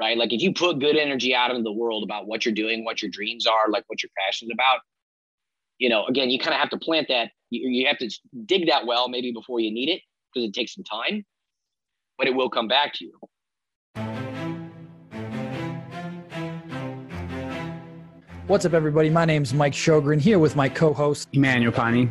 right? Like if you put good energy out into the world about what you're doing, what your dreams are, like what you're passionate about, you know, again, you kind of have to plant that. You, you have to dig that well maybe before you need it because it takes some time, but it will come back to you. What's up, everybody? My name's Mike Sjogren here with my co host, Emmanuel Pani.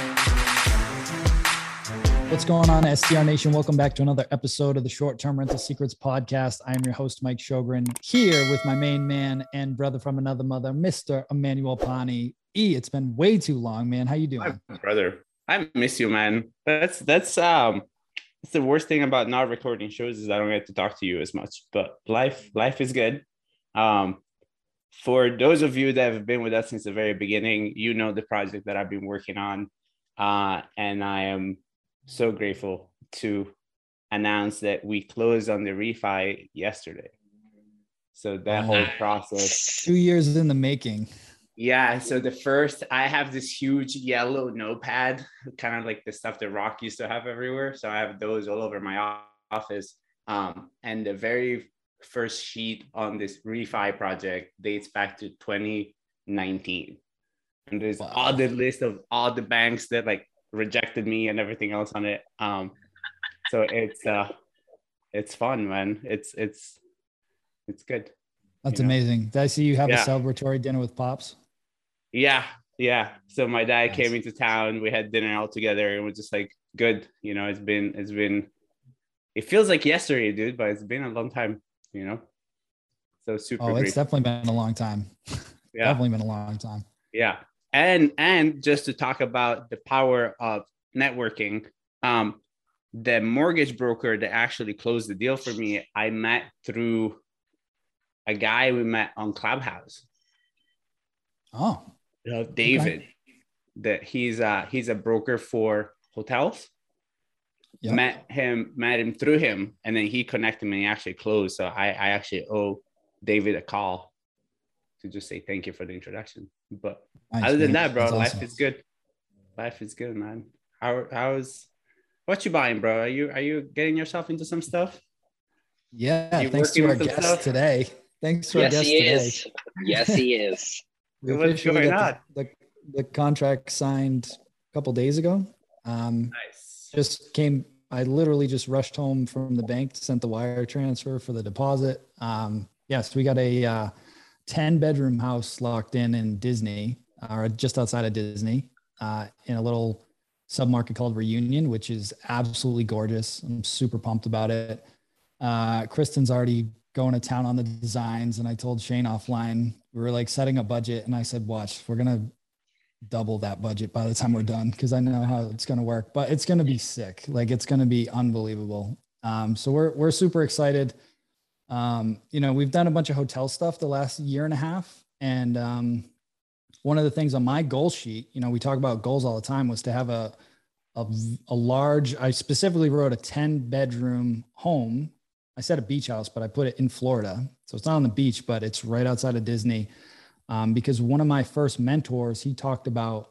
What's going on, STR Nation? Welcome back to another episode of the Short Term Rental Secrets podcast. I am your host, Mike Sjogren, here with my main man and brother from another mother, Mr. Emmanuel Pani. E, it's been way too long, man. How you doing? My brother, I miss you, man. That's that's um that's the worst thing about not recording shows is I don't get to talk to you as much. But life, life is good. Um, for those of you that have been with us since the very beginning, you know the project that I've been working on. Uh, and I am so grateful to announce that we closed on the refi yesterday. So that whole process. Two years in the making. Yeah. So the first, I have this huge yellow notepad, kind of like the stuff that Rock used to have everywhere. So I have those all over my office. Um, and the very first sheet on this refi project dates back to 2019. And there's wow. all the list of all the banks that like rejected me and everything else on it. Um, so it's uh, it's fun, man. It's it's it's good. That's you know? amazing. Did I see you have yeah. a celebratory dinner with pops? Yeah, yeah. So my dad nice. came into town. We had dinner all together, and we're just like good. You know, it's been it's been. It feels like yesterday, dude, but it's been a long time. You know, so super. Oh, it's definitely been a long time. Yeah, definitely been a long time. Yeah, and and just to talk about the power of networking um the mortgage broker that actually closed the deal for me i met through a guy we met on clubhouse oh you know, david okay. that he's uh he's a broker for hotels yep. met him met him through him and then he connected me and he actually closed so i i actually owe david a call to just say thank you for the introduction but nice, other than that, bro, That's life awesome. is good. Life is good, man. How how's what you buying, bro? Are you are you getting yourself into some stuff? Yeah, thanks to our guest stuff? today. Thanks to yes, our guest he today. Is. Yes, he is. we What's going on? The, the, the, contract signed a couple days ago. Um, nice. Just came. I literally just rushed home from the bank, sent the wire transfer for the deposit. Um, yes, we got a uh, 10 bedroom house locked in in Disney or just outside of Disney uh, in a little submarket called Reunion, which is absolutely gorgeous. I'm super pumped about it. Uh, Kristen's already going to town on the designs. And I told Shane offline, we were like setting a budget. And I said, watch, we're going to double that budget by the time we're done because I know how it's going to work, but it's going to be sick. Like it's going to be unbelievable. Um, so we're, we're super excited. Um, you know, we've done a bunch of hotel stuff the last year and a half. And um, one of the things on my goal sheet, you know, we talk about goals all the time, was to have a, a, a large, I specifically wrote a 10 bedroom home. I said a beach house, but I put it in Florida. So it's not on the beach, but it's right outside of Disney. Um, because one of my first mentors, he talked about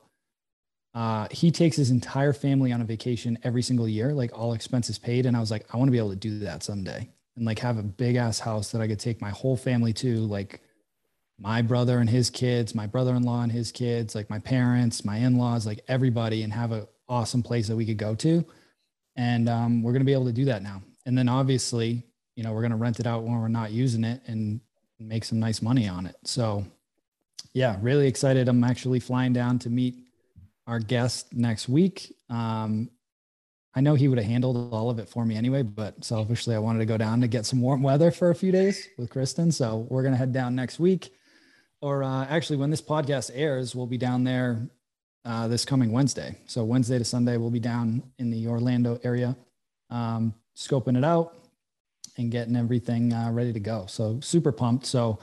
uh, he takes his entire family on a vacation every single year, like all expenses paid. And I was like, I want to be able to do that someday and like have a big ass house that I could take my whole family to, like my brother and his kids, my brother-in-law and his kids, like my parents, my in-laws, like everybody, and have an awesome place that we could go to. And um, we're gonna be able to do that now. And then obviously, you know, we're gonna rent it out when we're not using it and make some nice money on it. So yeah, really excited. I'm actually flying down to meet our guest next week. Um, I know he would have handled all of it for me anyway, but selfishly, I wanted to go down to get some warm weather for a few days with Kristen. So we're going to head down next week. Or uh, actually, when this podcast airs, we'll be down there uh, this coming Wednesday. So Wednesday to Sunday, we'll be down in the Orlando area, um, scoping it out and getting everything uh, ready to go. So super pumped. So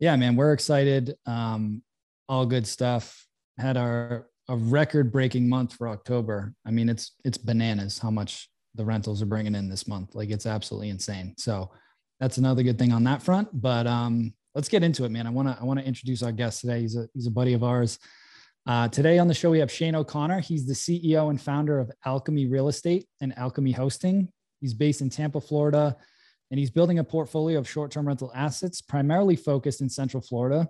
yeah, man, we're excited. Um, all good stuff. Had our a record breaking month for October. I mean, it's it's bananas how much the rentals are bringing in this month. Like it's absolutely insane. So that's another good thing on that front. But um, let's get into it, man. I want to I want to introduce our guest today. He's a he's a buddy of ours. Uh, today on the show we have Shane O'Connor. He's the CEO and founder of Alchemy Real Estate and Alchemy Hosting. He's based in Tampa, Florida, and he's building a portfolio of short-term rental assets, primarily focused in Central Florida,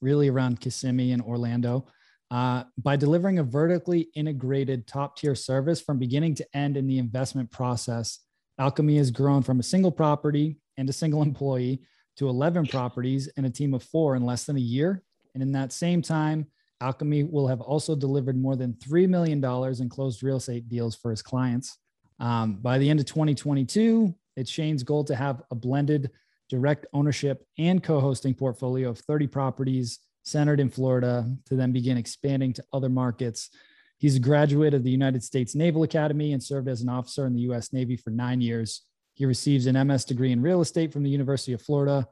really around Kissimmee and Orlando. Uh, by delivering a vertically integrated top tier service from beginning to end in the investment process, Alchemy has grown from a single property and a single employee to 11 properties and a team of four in less than a year. And in that same time, Alchemy will have also delivered more than $3 million in closed real estate deals for his clients. Um, by the end of 2022, it's Shane's goal to have a blended direct ownership and co hosting portfolio of 30 properties centered in Florida to then begin expanding to other markets. He's a graduate of the United States Naval Academy and served as an officer in the US Navy for nine years. He receives an MS degree in real estate from the University of Florida,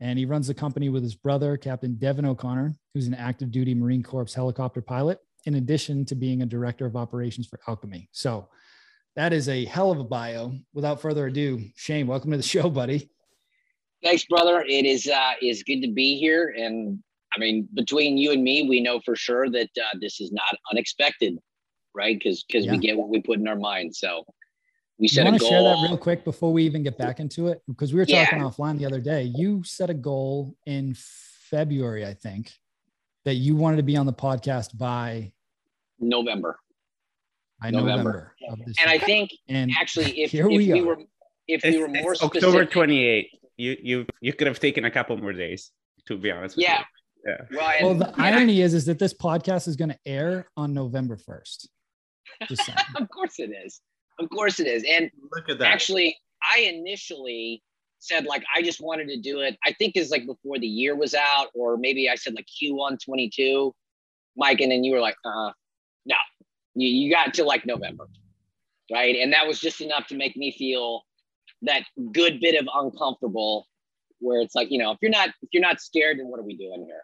and he runs the company with his brother, Captain Devin O'Connor, who's an active duty Marine Corps helicopter pilot, in addition to being a director of operations for Alchemy. So that is a hell of a bio. Without further ado, Shane, welcome to the show, buddy. Thanks, brother. It is uh, is good to be here, and I mean, between you and me, we know for sure that uh, this is not unexpected, right? Because because yeah. we get what we put in our mind. So we set you want to share that real quick before we even get back into it? Because we were talking yeah. offline the other day. You set a goal in February, I think, that you wanted to be on the podcast by November. I November. November and year. I think and actually, if, here if we, we were if we were more October 28th, you you you could have taken a couple more days to be honest. yeah. You. Yeah. Well, well the yeah. irony is, is that this podcast is going to air on November 1st. of course it is. Of course it is. And look at that. Actually, I initially said like I just wanted to do it. I think is like before the year was out, or maybe I said like Q1 22, Mike, and then you were like, uh, no, you, you got to like November. Right. And that was just enough to make me feel that good bit of uncomfortable where it's like, you know, if you're not if you're not scared, then what are we doing here?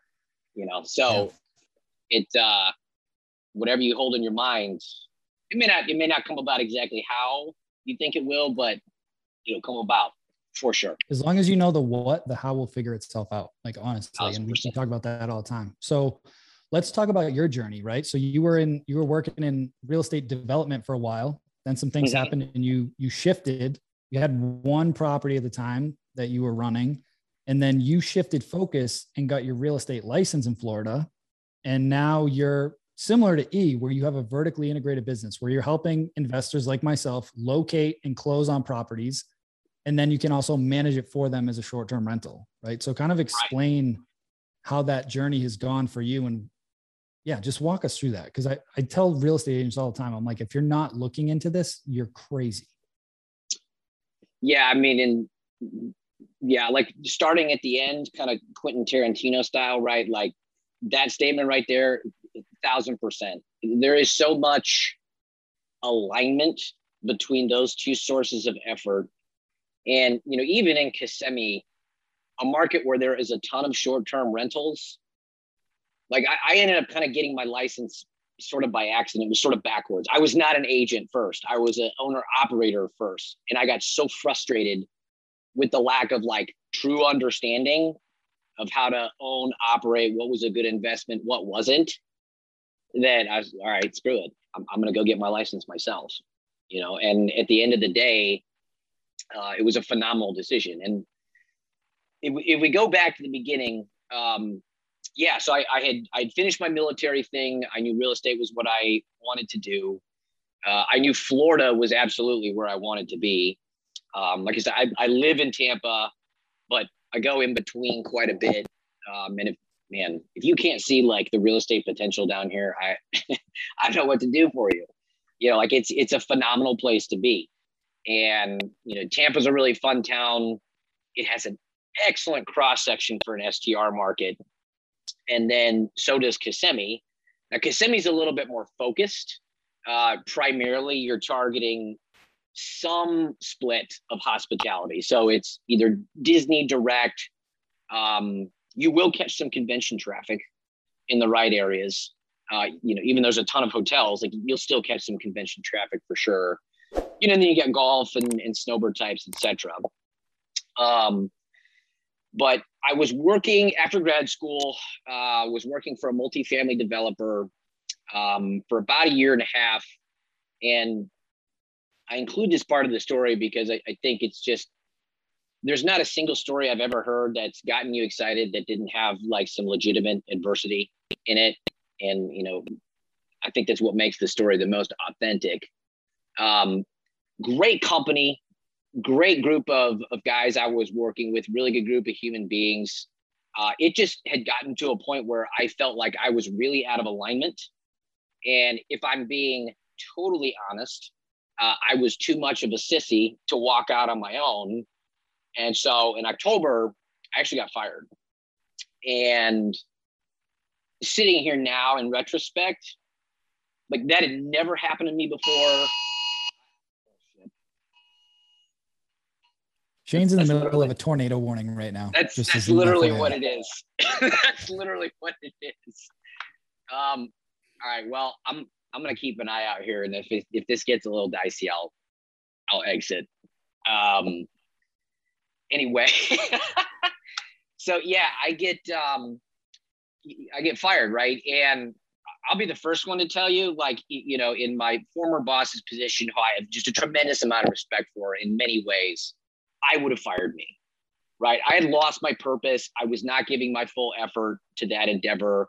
You know? So yeah. it uh whatever you hold in your mind it may not it may not come about exactly how you think it will but it'll come about for sure. As long as you know the what the how will figure itself out like honestly and we, we talk about that all the time. So let's talk about your journey right? So you were in you were working in real estate development for a while then some things mm-hmm. happened and you you shifted. You had one property at the time that you were running and then you shifted focus and got your real estate license in Florida. And now you're similar to E, where you have a vertically integrated business where you're helping investors like myself locate and close on properties. And then you can also manage it for them as a short term rental, right? So, kind of explain right. how that journey has gone for you. And yeah, just walk us through that. Because I, I tell real estate agents all the time, I'm like, if you're not looking into this, you're crazy. Yeah. I mean, and yeah, like starting at the end, kind of Quentin Tarantino style, right? Like that statement right there, thousand percent. There is so much alignment between those two sources of effort. And, you know, even in Kissimmee, a market where there is a ton of short term rentals, like I, I ended up kind of getting my license sort of by accident. It was sort of backwards. I was not an agent first, I was an owner operator first. And I got so frustrated with the lack of like true understanding of how to own, operate, what was a good investment, what wasn't, then I was all right, screw it. I'm, I'm going to go get my license myself, you know. And at the end of the day, uh, it was a phenomenal decision. And if, if we go back to the beginning, um, yeah, so I, I had I'd finished my military thing. I knew real estate was what I wanted to do. Uh, I knew Florida was absolutely where I wanted to be. Um, like I said, I, I live in Tampa, but I go in between quite a bit. Um, and if man, if you can't see like the real estate potential down here, I I don't know what to do for you. You know, like it's it's a phenomenal place to be. And you know, Tampa's a really fun town. It has an excellent cross section for an STR market. And then so does Kissimmee. Now Kissimmee's a little bit more focused. Uh, primarily, you're targeting some split of hospitality. So it's either Disney direct. Um, you will catch some convention traffic in the right areas. Uh, you know, even though there's a ton of hotels, like you'll still catch some convention traffic for sure. You know, and then you get golf and, and snowbird types, etc. Um, but I was working after grad school. Uh, was working for a multifamily developer um, for about a year and a half, and I include this part of the story because I, I think it's just there's not a single story I've ever heard that's gotten you excited that didn't have like some legitimate adversity in it. And, you know, I think that's what makes the story the most authentic. Um, great company, great group of, of guys I was working with, really good group of human beings. Uh, it just had gotten to a point where I felt like I was really out of alignment. And if I'm being totally honest, uh, I was too much of a sissy to walk out on my own. And so in October, I actually got fired. And sitting here now in retrospect, like that had never happened to me before. Shane's in the middle of a tornado warning right now. That's, that's literally what it is. that's literally what it is. Um, all right. Well, I'm I'm gonna keep an eye out here, and if if this gets a little dicey, I'll I'll exit. Um. Anyway, so yeah, I get um, I get fired, right? And I'll be the first one to tell you, like you know, in my former boss's position, who I have just a tremendous amount of respect for in many ways, I would have fired me, right? I had lost my purpose. I was not giving my full effort to that endeavor.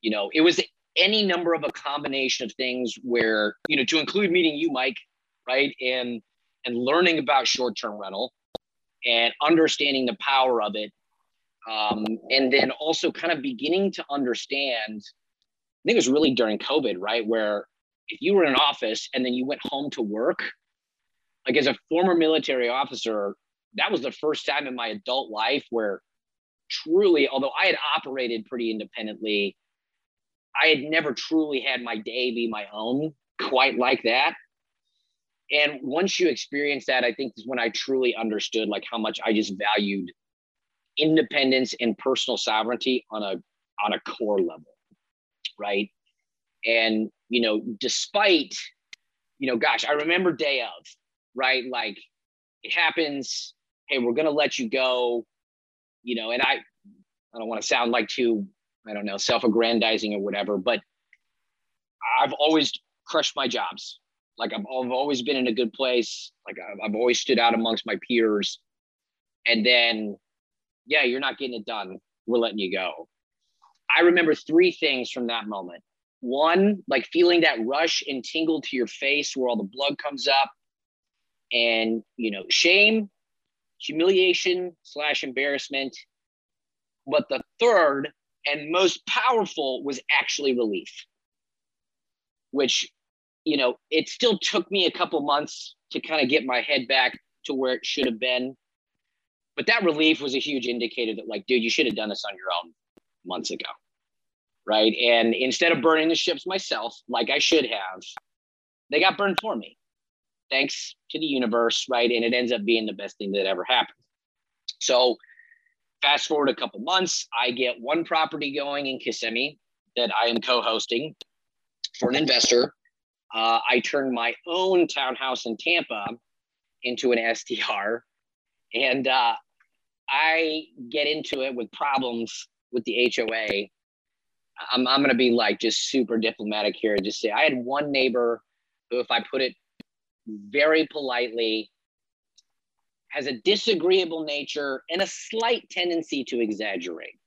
You know, it was any number of a combination of things where you know to include meeting you mike right and and learning about short-term rental and understanding the power of it um, and then also kind of beginning to understand i think it was really during covid right where if you were in an office and then you went home to work like as a former military officer that was the first time in my adult life where truly although i had operated pretty independently I had never truly had my day be my own quite like that. And once you experience that, I think is when I truly understood like how much I just valued independence and personal sovereignty on a on a core level. Right. And you know, despite, you know, gosh, I remember day of, right? Like it happens, hey, we're gonna let you go, you know, and I I don't want to sound like too I don't know, self-aggrandizing or whatever. But I've always crushed my jobs. Like I've, I've always been in a good place. Like I've, I've always stood out amongst my peers. And then, yeah, you're not getting it done. We're letting you go. I remember three things from that moment. One, like feeling that rush and tingle to your face where all the blood comes up, and you know, shame, humiliation slash embarrassment. But the third and most powerful was actually relief which you know it still took me a couple months to kind of get my head back to where it should have been. But that relief was a huge indicator that like dude you should have done this on your own months ago right? And instead of burning the ships myself like i should have they got burned for me thanks to the universe right? And it ends up being the best thing that ever happened. So fast forward a couple months, I get one property going in Kissimmee that I am co-hosting for an investor. Uh, I turn my own townhouse in Tampa into an STR. and uh, I get into it with problems with the HOA. I'm, I'm going to be like just super diplomatic here and just say I had one neighbor who, if I put it very politely, has a disagreeable nature and a slight tendency to exaggerate.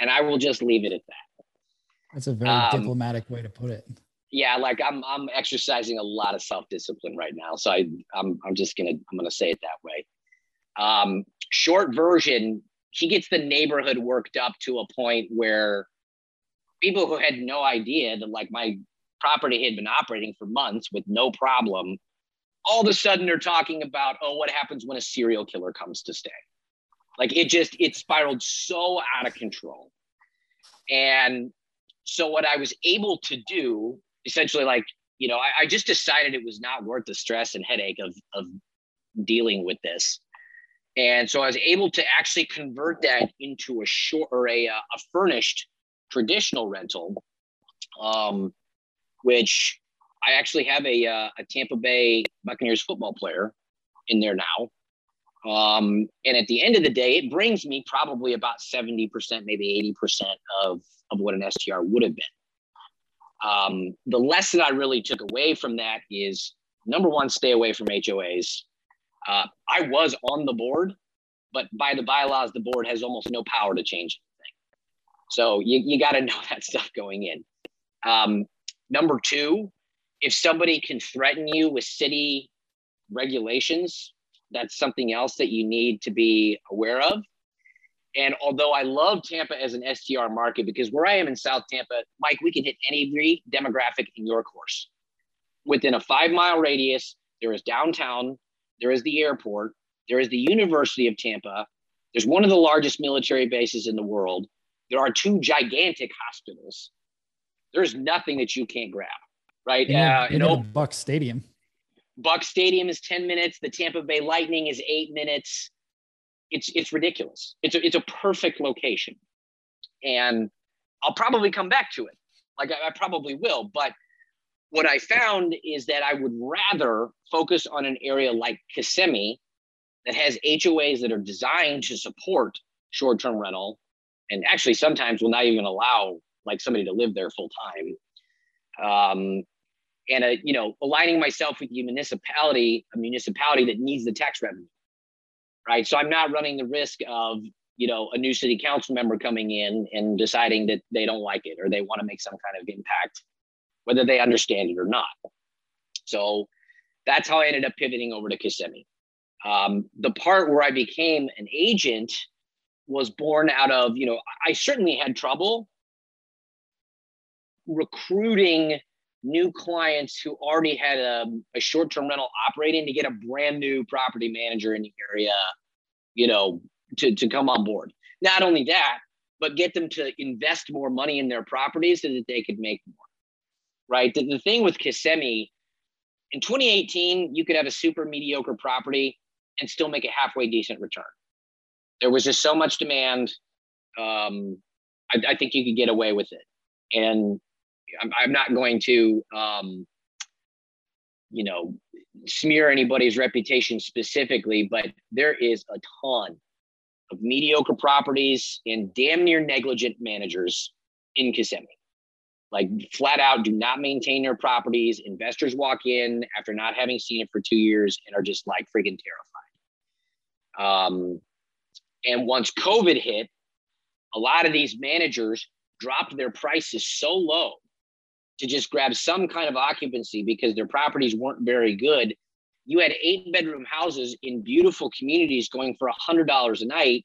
And I will just leave it at that. That's a very um, diplomatic way to put it. Yeah, like I'm I'm exercising a lot of self-discipline right now. So I I'm I'm just gonna I'm gonna say it that way. Um, short version, he gets the neighborhood worked up to a point where people who had no idea that like my property had been operating for months with no problem all of a sudden they're talking about, oh, what happens when a serial killer comes to stay? Like it just, it spiraled so out of control. And so what I was able to do, essentially, like, you know, I, I just decided it was not worth the stress and headache of, of dealing with this. And so I was able to actually convert that into a short or a, a furnished traditional rental, um, which I actually have a, uh, a Tampa Bay Buccaneers football player in there now. Um, and at the end of the day, it brings me probably about 70%, maybe 80% of, of what an STR would have been. Um, the lesson I really took away from that is number one, stay away from HOAs. Uh, I was on the board, but by the bylaws, the board has almost no power to change anything. So you, you got to know that stuff going in. Um, number two, if somebody can threaten you with city regulations, that's something else that you need to be aware of. And although I love Tampa as an STR market, because where I am in South Tampa, Mike, we can hit any demographic in your course. Within a five mile radius, there is downtown, there is the airport, there is the University of Tampa, there's one of the largest military bases in the world, there are two gigantic hospitals. There's nothing that you can't grab, right? Yeah, uh, you know, Buck Stadium. Buck Stadium is 10 minutes. The Tampa Bay Lightning is eight minutes. It's it's ridiculous. It's a, it's a perfect location, and I'll probably come back to it. Like I, I probably will. But what I found is that I would rather focus on an area like Kissimmee that has HOAs that are designed to support short-term rental, and actually sometimes will not even allow like somebody to live there full time. Um, and a, you know aligning myself with the municipality a municipality that needs the tax revenue right? So i'm not running the risk of you know a new city council member coming in and deciding that they don't like it or they want to make some kind of impact whether they understand it or not. So that's how i ended up pivoting over to kissimmee. Um, the part where i became an agent was born out of you know i certainly had trouble recruiting new clients who already had a, a short-term rental operating to get a brand new property manager in the area, you know, to, to come on board. Not only that, but get them to invest more money in their properties so that they could make more. Right. The, the thing with Kissimmee, in 2018, you could have a super mediocre property and still make a halfway decent return. There was just so much demand. Um, I, I think you could get away with it. And I'm, I'm not going to, um, you know, smear anybody's reputation specifically, but there is a ton of mediocre properties and damn near negligent managers in Kissimmee. Like flat out do not maintain their properties. Investors walk in after not having seen it for two years and are just like freaking terrified. Um, and once COVID hit, a lot of these managers dropped their prices so low to just grab some kind of occupancy because their properties weren't very good. You had eight bedroom houses in beautiful communities going for a hundred dollars a night.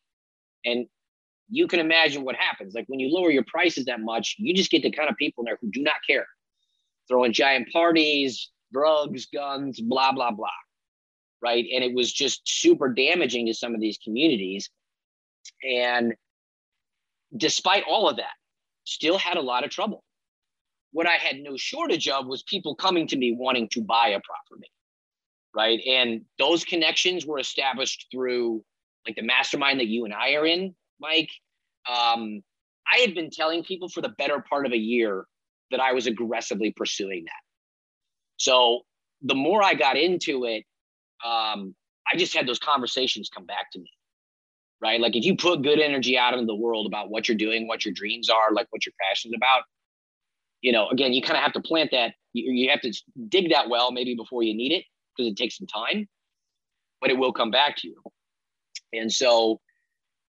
And you can imagine what happens. Like when you lower your prices that much, you just get the kind of people in there who do not care. Throwing giant parties, drugs, guns, blah, blah, blah. Right. And it was just super damaging to some of these communities. And despite all of that, still had a lot of trouble what I had no shortage of was people coming to me wanting to buy a property. Right. And those connections were established through like the mastermind that you and I are in, Mike. Um, I had been telling people for the better part of a year that I was aggressively pursuing that. So the more I got into it, um, I just had those conversations come back to me. Right. Like if you put good energy out into the world about what you're doing, what your dreams are, like what you're passionate about, you know, again, you kind of have to plant that. You, you have to dig that well maybe before you need it because it takes some time, but it will come back to you. And so,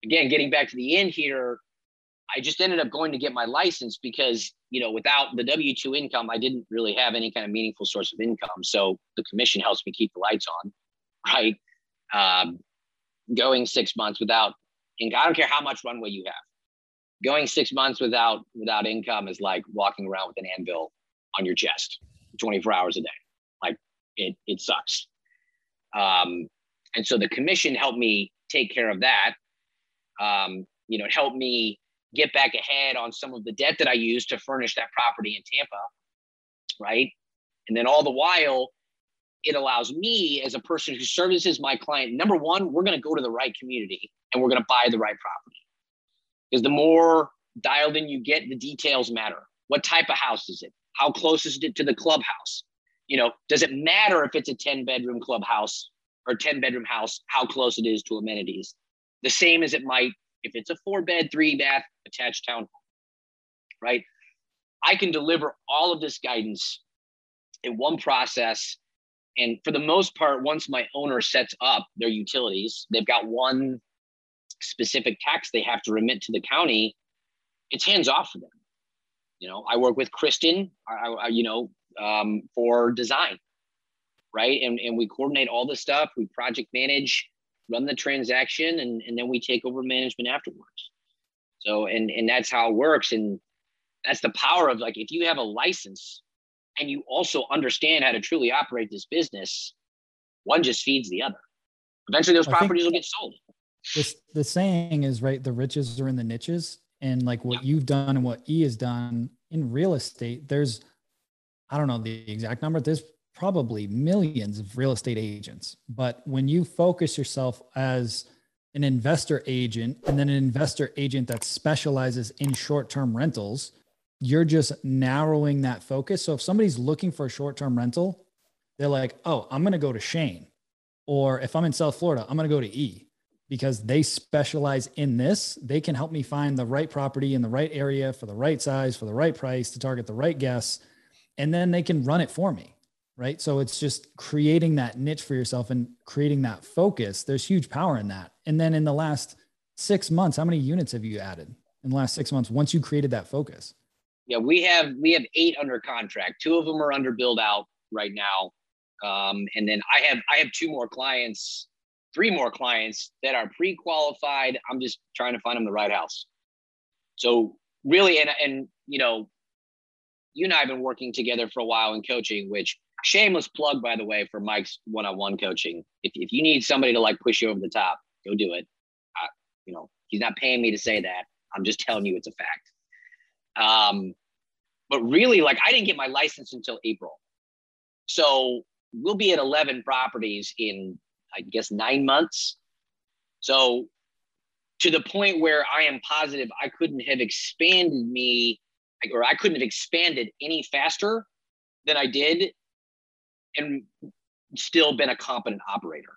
again, getting back to the end here, I just ended up going to get my license because, you know, without the W 2 income, I didn't really have any kind of meaningful source of income. So the commission helps me keep the lights on, right? Um, going six months without, and I don't care how much runway you have going six months without without income is like walking around with an anvil on your chest 24 hours a day. Like it it sucks. Um and so the commission helped me take care of that. Um you know it helped me get back ahead on some of the debt that i used to furnish that property in tampa right? And then all the while it allows me as a person who services my client number one we're going to go to the right community and we're going to buy the right property because the more dialed in you get, the details matter. What type of house is it? How close is it to the clubhouse? You know, does it matter if it's a 10 bedroom clubhouse or 10 bedroom house, how close it is to amenities? The same as it might if it's a four bed, three bath attached townhome, right? I can deliver all of this guidance in one process. And for the most part, once my owner sets up their utilities, they've got one specific tax they have to remit to the county, it's hands off for them. You know, I work with Kristen, I, I, you know, um, for design, right? And, and we coordinate all the stuff, we project manage, run the transaction, and, and then we take over management afterwards. So, and, and that's how it works. And that's the power of like, if you have a license and you also understand how to truly operate this business, one just feeds the other. Eventually, those properties will get sold. This, the saying is right the riches are in the niches. And like what you've done and what E has done in real estate, there's, I don't know the exact number, there's probably millions of real estate agents. But when you focus yourself as an investor agent and then an investor agent that specializes in short term rentals, you're just narrowing that focus. So if somebody's looking for a short term rental, they're like, oh, I'm going to go to Shane. Or if I'm in South Florida, I'm going to go to E because they specialize in this. They can help me find the right property in the right area for the right size, for the right price to target the right guests. And then they can run it for me. Right. So it's just creating that niche for yourself and creating that focus. There's huge power in that. And then in the last six months, how many units have you added in the last six months once you created that focus? Yeah, we have we have eight under contract. Two of them are under build out right now, um, and then I have I have two more clients, three more clients that are pre qualified. I'm just trying to find them the right house. So really, and and you know, you and I have been working together for a while in coaching, which shameless plug by the way for Mike's one on one coaching. If if you need somebody to like push you over the top, go do it. Uh, you know, he's not paying me to say that. I'm just telling you it's a fact. Um, but really, like I didn't get my license until April. So we'll be at 11 properties in, I guess, nine months. So to the point where I am positive I couldn't have expanded me or I couldn't have expanded any faster than I did and still been a competent operator.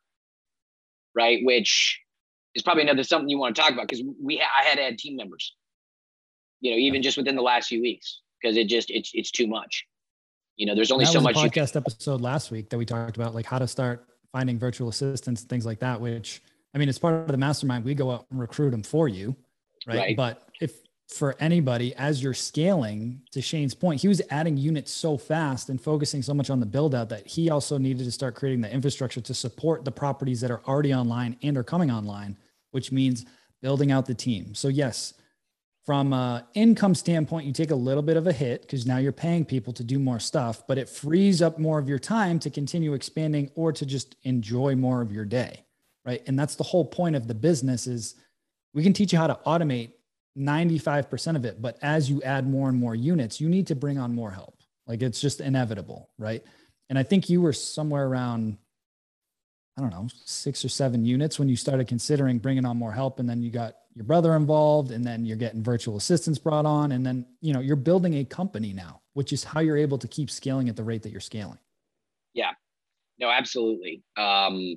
Right. Which is probably another something you want to talk about because we ha- I had to add team members you know, even just within the last few weeks, because it just it's it's too much. You know, there's only that so much. podcast can- episode last week that we talked about, like how to start finding virtual assistants and things like that. Which I mean, it's part of the mastermind. We go out and recruit them for you, right? right. But if for anybody as you're scaling, to Shane's point, he was adding units so fast and focusing so much on the build out that he also needed to start creating the infrastructure to support the properties that are already online and are coming online, which means building out the team. So yes, from an income standpoint, you take a little bit of a hit because now you're paying people to do more stuff, but it frees up more of your time to continue expanding or to just enjoy more of your day. Right. And that's the whole point of the business is we can teach you how to automate 95% of it. But as you add more and more units, you need to bring on more help. Like it's just inevitable. Right. And I think you were somewhere around, I don't know, six or seven units when you started considering bringing on more help. And then you got your brother involved and then you're getting virtual assistants brought on and then you know you're building a company now which is how you're able to keep scaling at the rate that you're scaling. Yeah. No absolutely. Um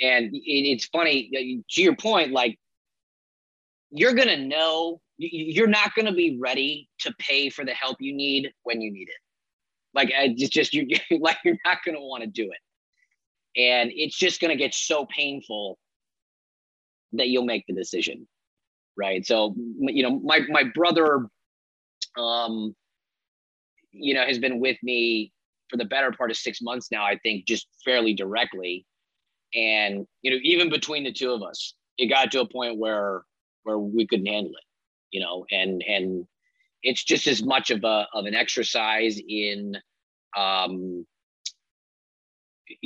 and it, it's funny to your point like you're gonna know you're not gonna be ready to pay for the help you need when you need it. Like it's just you like you're not gonna want to do it and it's just gonna get so painful that you'll make the decision right? So you know my my brother um you know has been with me for the better part of six months now i think just fairly directly. And you know even between the two of us it got to a point where where we couldn't handle it you know and and it's just as much of a of an exercise in um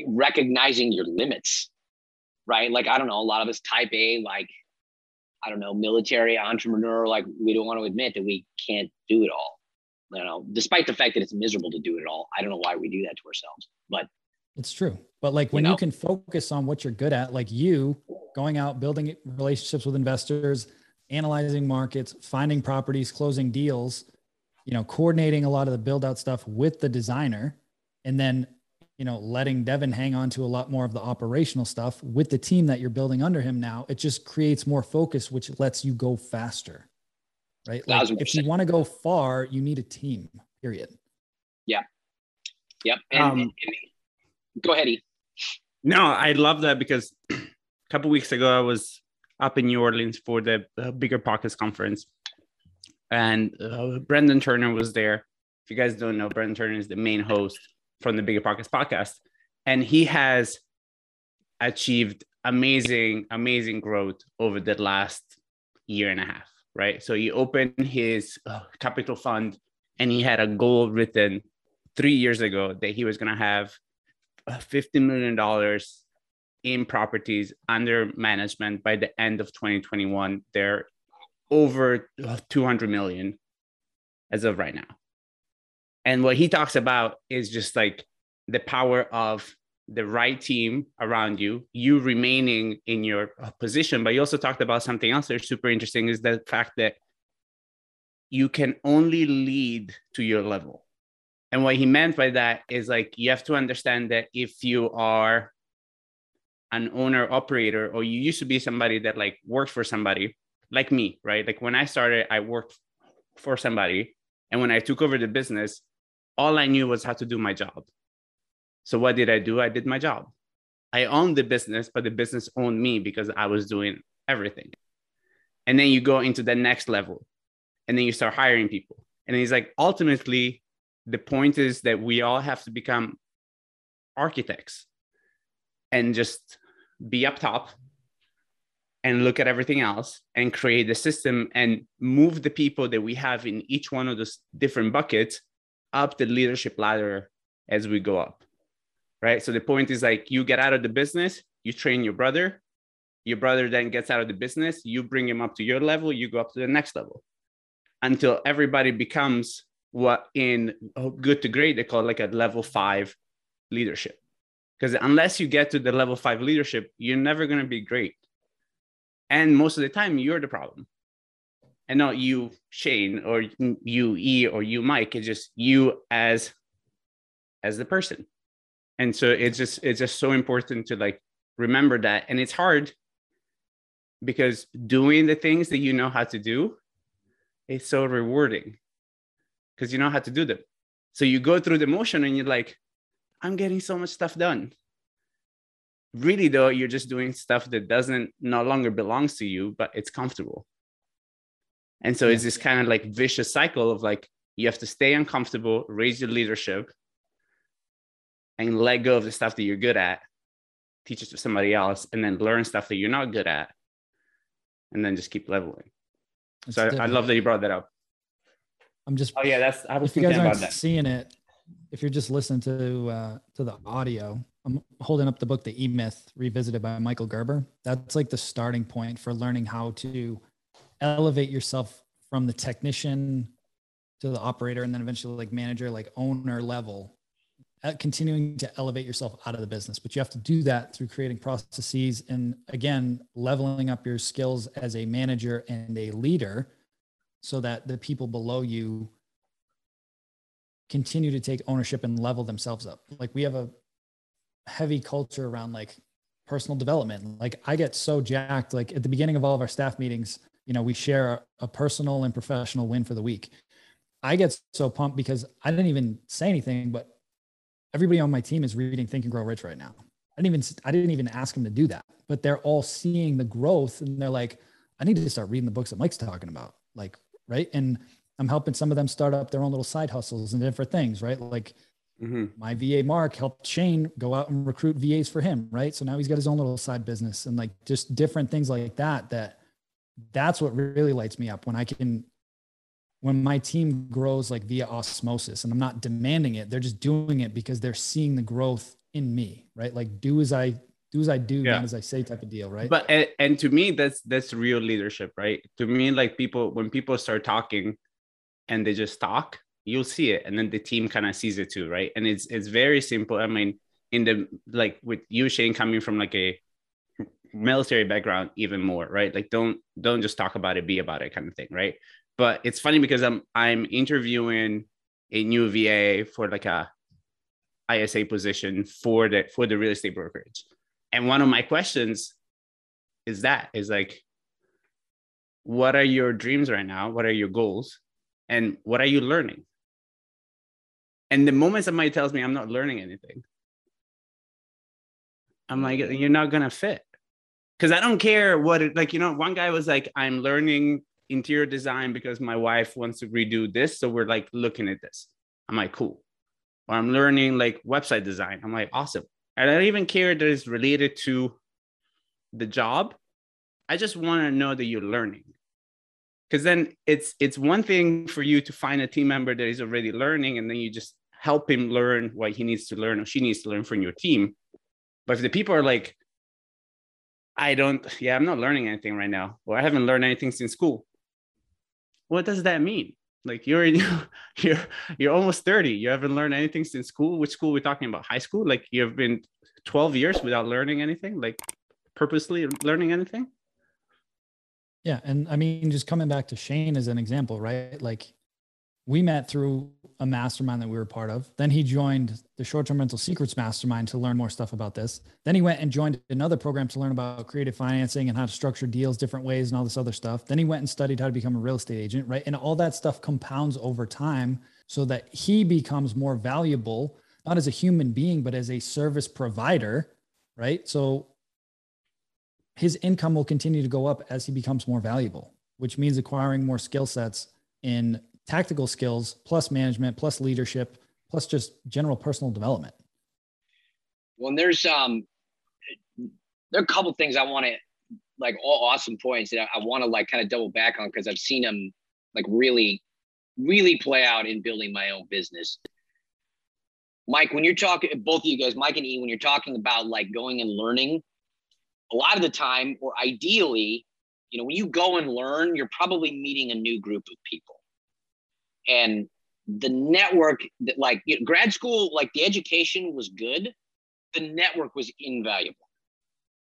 recognizing your limits right? Like, I don't know, a lot of us type A, like, I don't know, military entrepreneur, like we don't want to admit that we can't do it all. You know, despite the fact that it's miserable to do it all. I don't know why we do that to ourselves, but it's true. But like when you, know, you can focus on what you're good at, like you going out, building relationships with investors, analyzing markets, finding properties, closing deals, you know, coordinating a lot of the build out stuff with the designer, and then, you know, letting Devin hang on to a lot more of the operational stuff with the team that you're building under him now. It just creates more focus, which lets you go faster. Right. Like if you want to go far, you need a team, period. Yeah. Yep. And, um, and, and go ahead. E. No, I love that because a couple weeks ago I was up in New Orleans for the uh, Bigger Pockets conference, and uh, Brandon Turner was there. If you guys don't know, Brandon Turner is the main host from the Bigger Pockets podcast, and he has achieved amazing, amazing growth over the last year and a half. Right, so he opened his uh, capital fund, and he had a goal written three years ago that he was going to have uh, $50 million in properties under management by the end of 2021. They're over 200 million as of right now. And what he talks about is just like the power of the right team around you, you remaining in your uh, position. But he also talked about something else that's super interesting is the fact that you can only lead to your level. And what he meant by that is like you have to understand that if you are an owner operator or you used to be somebody that like worked for somebody like me right like when i started i worked for somebody and when i took over the business all i knew was how to do my job. So what did i do? I did my job. I owned the business but the business owned me because i was doing everything. And then you go into the next level and then you start hiring people. And he's like ultimately the point is that we all have to become architects and just be up top and look at everything else and create the system and move the people that we have in each one of those different buckets up the leadership ladder as we go up right so the point is like you get out of the business you train your brother your brother then gets out of the business you bring him up to your level you go up to the next level until everybody becomes what in good to great they call like a level five leadership because unless you get to the level five leadership, you're never going to be great. And most of the time, you're the problem. And not you, Shane, or you, E, or you, Mike. It's just you as as the person. And so it's just it's just so important to like remember that. And it's hard because doing the things that you know how to do is so rewarding because you know how to do them. So you go through the motion and you're like, I'm getting so much stuff done. Really, though, you're just doing stuff that doesn't no longer belongs to you, but it's comfortable. And so yeah. it's this kind of like vicious cycle of like you have to stay uncomfortable, raise your leadership, and let go of the stuff that you're good at, teach it to somebody else, and then learn stuff that you're not good at, and then just keep leveling. That's so I, I, love that you brought that up. I'm just. Oh yeah, that's. I was if you guys aren't seeing it, if you're just listening to uh, to the audio, I'm holding up the book The E Myth Revisited by Michael Gerber. That's like the starting point for learning how to elevate yourself from the technician to the operator and then eventually like manager, like owner level, at continuing to elevate yourself out of the business. But you have to do that through creating processes and again, leveling up your skills as a manager and a leader so that the people below you continue to take ownership and level themselves up. Like we have a heavy culture around like personal development. Like I get so jacked. Like at the beginning of all of our staff meetings, you know, we share a personal and professional win for the week. I get so pumped because I didn't even say anything, but everybody on my team is reading Think and Grow Rich right now. I didn't even I didn't even ask them to do that, but they're all seeing the growth and they're like, I need to start reading the books that Mike's talking about. Like, right. And I'm helping some of them start up their own little side hustles and different things, right? Like mm-hmm. my VA Mark helped Shane go out and recruit VAs for him, right? So now he's got his own little side business and like just different things like that. That that's what really lights me up when I can when my team grows like via osmosis and I'm not demanding it, they're just doing it because they're seeing the growth in me, right? Like do as I do as I do, yeah. not as I say type of deal, right? But and, and to me, that's that's real leadership, right? To me, like people when people start talking, and they just talk, you'll see it, and then the team kind of sees it too, right? And it's it's very simple. I mean, in the like with you, Shane, coming from like a military background even more, right? Like don't don't just talk about it, be about it kind of thing, right? But it's funny because I'm I'm interviewing a new VA for like a ISA position for the for the real estate brokerage. And one of my questions is that is like what are your dreams right now? What are your goals? And what are you learning? And the moment somebody tells me I'm not learning anything, I'm like, you're not gonna fit. Cause I don't care what it like, you know, one guy was like, I'm learning interior design because my wife wants to redo this. So we're like looking at this. I'm like, cool. Or I'm learning like website design. I'm like, awesome. And I don't even care that it's related to the job. I just want to know that you're learning. Because then it's it's one thing for you to find a team member that is already learning, and then you just help him learn what he needs to learn or she needs to learn from your team. But if the people are like, I don't, yeah, I'm not learning anything right now, or I haven't learned anything since school. What does that mean? Like you're you're you're almost 30. You haven't learned anything since school. Which school we're talking about? High school? Like you've been 12 years without learning anything, like purposely learning anything? Yeah. And I mean, just coming back to Shane as an example, right? Like we met through a mastermind that we were part of. Then he joined the short term rental secrets mastermind to learn more stuff about this. Then he went and joined another program to learn about creative financing and how to structure deals different ways and all this other stuff. Then he went and studied how to become a real estate agent, right? And all that stuff compounds over time so that he becomes more valuable, not as a human being, but as a service provider, right? So his income will continue to go up as he becomes more valuable, which means acquiring more skill sets in tactical skills plus management plus leadership plus just general personal development. Well there's um there are a couple things i want to like all awesome points that i, I want to like kind of double back on because i've seen them like really really play out in building my own business. Mike when you're talking both of you guys mike and e when you're talking about like going and learning a lot of the time or ideally you know when you go and learn you're probably meeting a new group of people and the network that like you know, grad school like the education was good the network was invaluable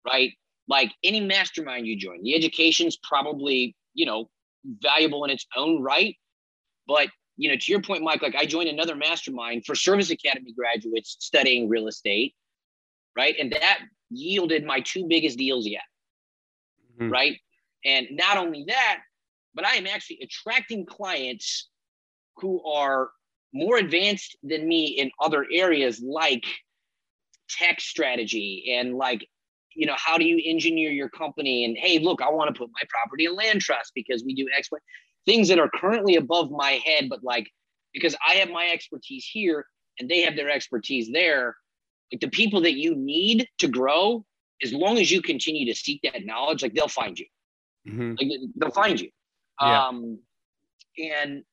right? Like any mastermind you join the education's probably you know valuable in its own right. But you know to your point mike like i joined another mastermind for service academy graduates studying real estate right? And that yielded my two biggest deals yet mm-hmm. right? And not only that but i am actually attracting clients who are more advanced than me in other areas like tech strategy and like you know how do you engineer your company and hey look i want to put my property in land trust because we do x things that are currently above my head but like because i have my expertise here and they have their expertise there like the people that you need to grow as long as you continue to seek that knowledge like they'll find you mm-hmm. like they'll find you yeah. um and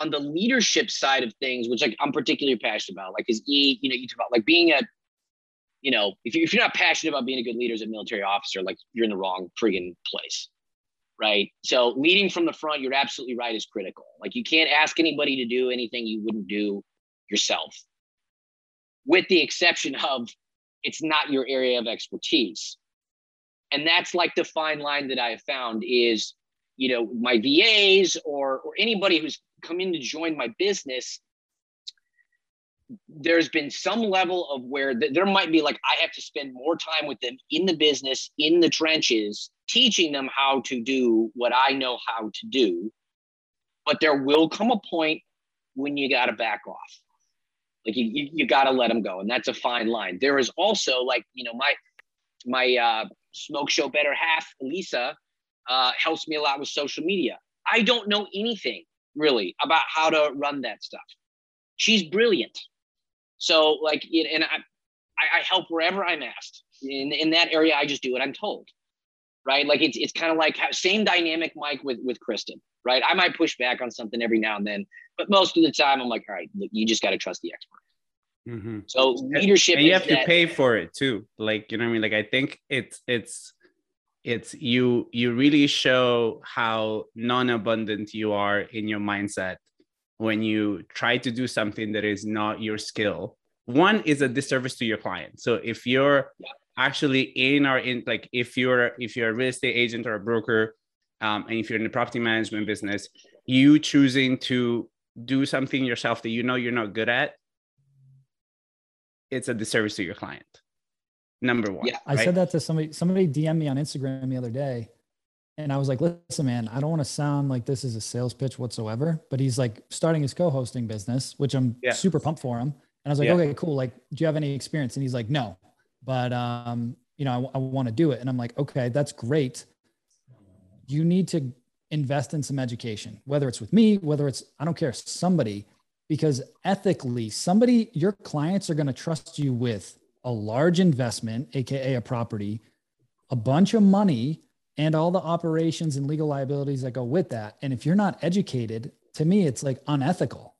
on the leadership side of things, which like I'm particularly passionate about, like is E, you know, you talk about like being a, you know, if, you, if you're not passionate about being a good leader as a military officer, like you're in the wrong friggin' place, right? So leading from the front, you're absolutely right, is critical. Like you can't ask anybody to do anything you wouldn't do yourself, with the exception of it's not your area of expertise. And that's like the fine line that I have found is, you know, my VAs or or anybody who's come in to join my business, there's been some level of where th- there might be like I have to spend more time with them in the business, in the trenches, teaching them how to do what I know how to do. But there will come a point when you got to back off. Like you, you, you got to let them go. And that's a fine line. There is also like, you know, my, my uh, smoke show better half, Lisa, uh, helps me a lot with social media. I don't know anything really about how to run that stuff. She's brilliant. So like, and I, I help wherever I'm asked. In in that area, I just do what I'm told. Right? Like it's it's kind of like same dynamic, Mike, with with Kristen. Right? I might push back on something every now and then, but most of the time, I'm like, all right, look, you just got to trust the expert. Mm-hmm. So leadership, and you have to pay for it too. Like you know, what I mean, like I think it's it's it's you you really show how non-abundant you are in your mindset when you try to do something that is not your skill. One is a disservice to your client. So if you're yeah. actually in or in like if you're if you're a real estate agent or a broker um, and if you're in the property management business you choosing to do something yourself that you know you're not good at it's a disservice to your client number one yeah i said that to somebody somebody dm me on instagram the other day and i was like listen man i don't want to sound like this is a sales pitch whatsoever but he's like starting his co-hosting business which i'm yeah. super pumped for him and i was like yeah. okay cool like do you have any experience and he's like no but um, you know, I, I want to do it. And I'm like, okay, that's great. You need to invest in some education, whether it's with me, whether it's, I don't care, somebody, because ethically, somebody, your clients are going to trust you with a large investment, AKA a property, a bunch of money, and all the operations and legal liabilities that go with that. And if you're not educated, to me, it's like unethical.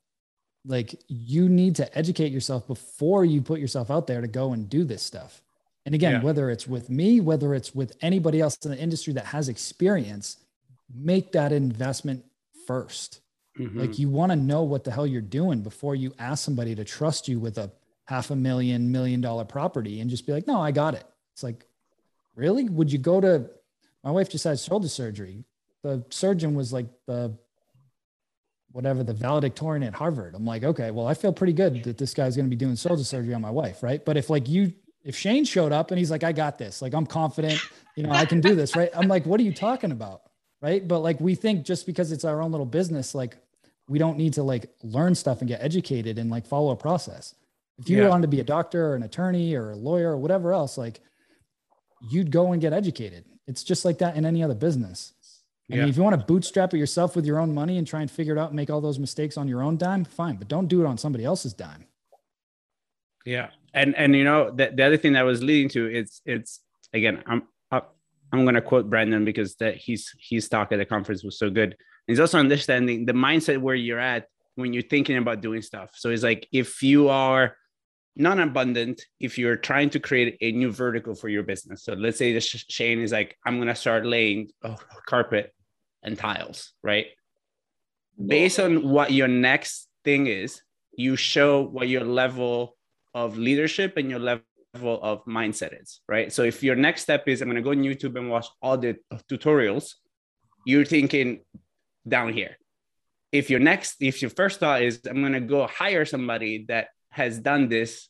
Like you need to educate yourself before you put yourself out there to go and do this stuff. And again, yeah. whether it's with me, whether it's with anybody else in the industry that has experience, make that investment 1st mm-hmm. Like you want to know what the hell you're doing before you ask somebody to trust you with a half a million, million dollar property and just be like, no, I got it. It's like, really? Would you go to my wife just had shoulder surgery? The surgeon was like the whatever the valedictorian at Harvard. I'm like, okay, well, I feel pretty good that this guy's going to be doing shoulder surgery on my wife, right? But if like you if Shane showed up and he's like, I got this, like I'm confident, you know, I can do this, right? I'm like, what are you talking about? Right. But like we think just because it's our own little business, like we don't need to like learn stuff and get educated and like follow a process. If you yeah. wanted to be a doctor or an attorney or a lawyer or whatever else, like you'd go and get educated. It's just like that in any other business. I yeah. mean, if you want to bootstrap it yourself with your own money and try and figure it out and make all those mistakes on your own dime, fine, but don't do it on somebody else's dime. Yeah and and you know the, the other thing that was leading to it's it's again i'm i'm going to quote brandon because that he's his talk at the conference was so good he's also understanding the mindset where you're at when you're thinking about doing stuff so it's like if you are non-abundant if you're trying to create a new vertical for your business so let's say the shane is like i'm going to start laying oh, carpet and tiles right based on what your next thing is you show what your level of leadership and your level of mindset is, right? So if your next step is I'm going to go on YouTube and watch all the tutorials, you're thinking down here. If your next, if your first thought is I'm going to go hire somebody that has done this